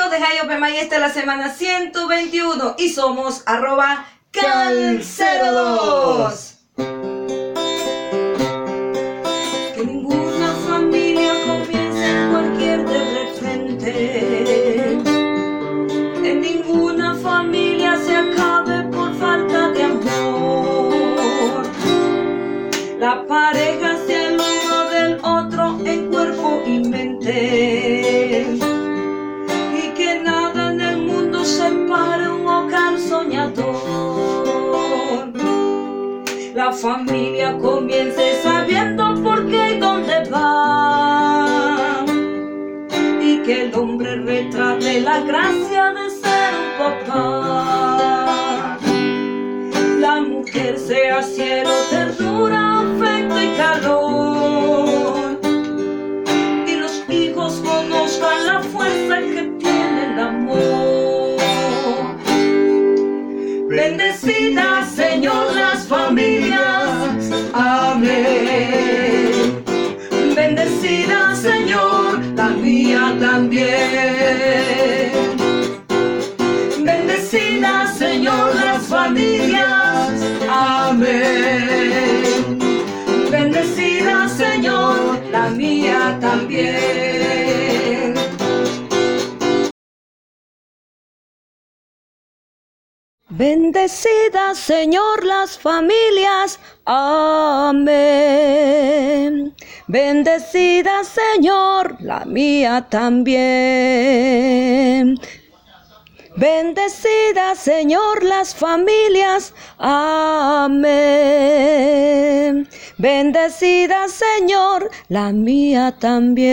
amigos de Jayo Pemay, esta es la semana 121 y somos arroba cal02. Que ninguna familia comience en cualquier de repente. En ninguna familia se acabe por falta de amor. La pareja sea La familia comience sabiendo por qué y dónde va. Y que el hombre retrate la gracia de ser un papá. Bendecida, Señor, las familias. Amén. Bendecida, Señor, la mía también. Bendecida, Señor, las familias. Amén. Bendecida, Señor, la mía también. Bendecida, Señor, las familias. Amén. Bendecida, Señor, la mía también. Bendecida, Señor, las familias. Amén. Bendecida, Señor, la mía también.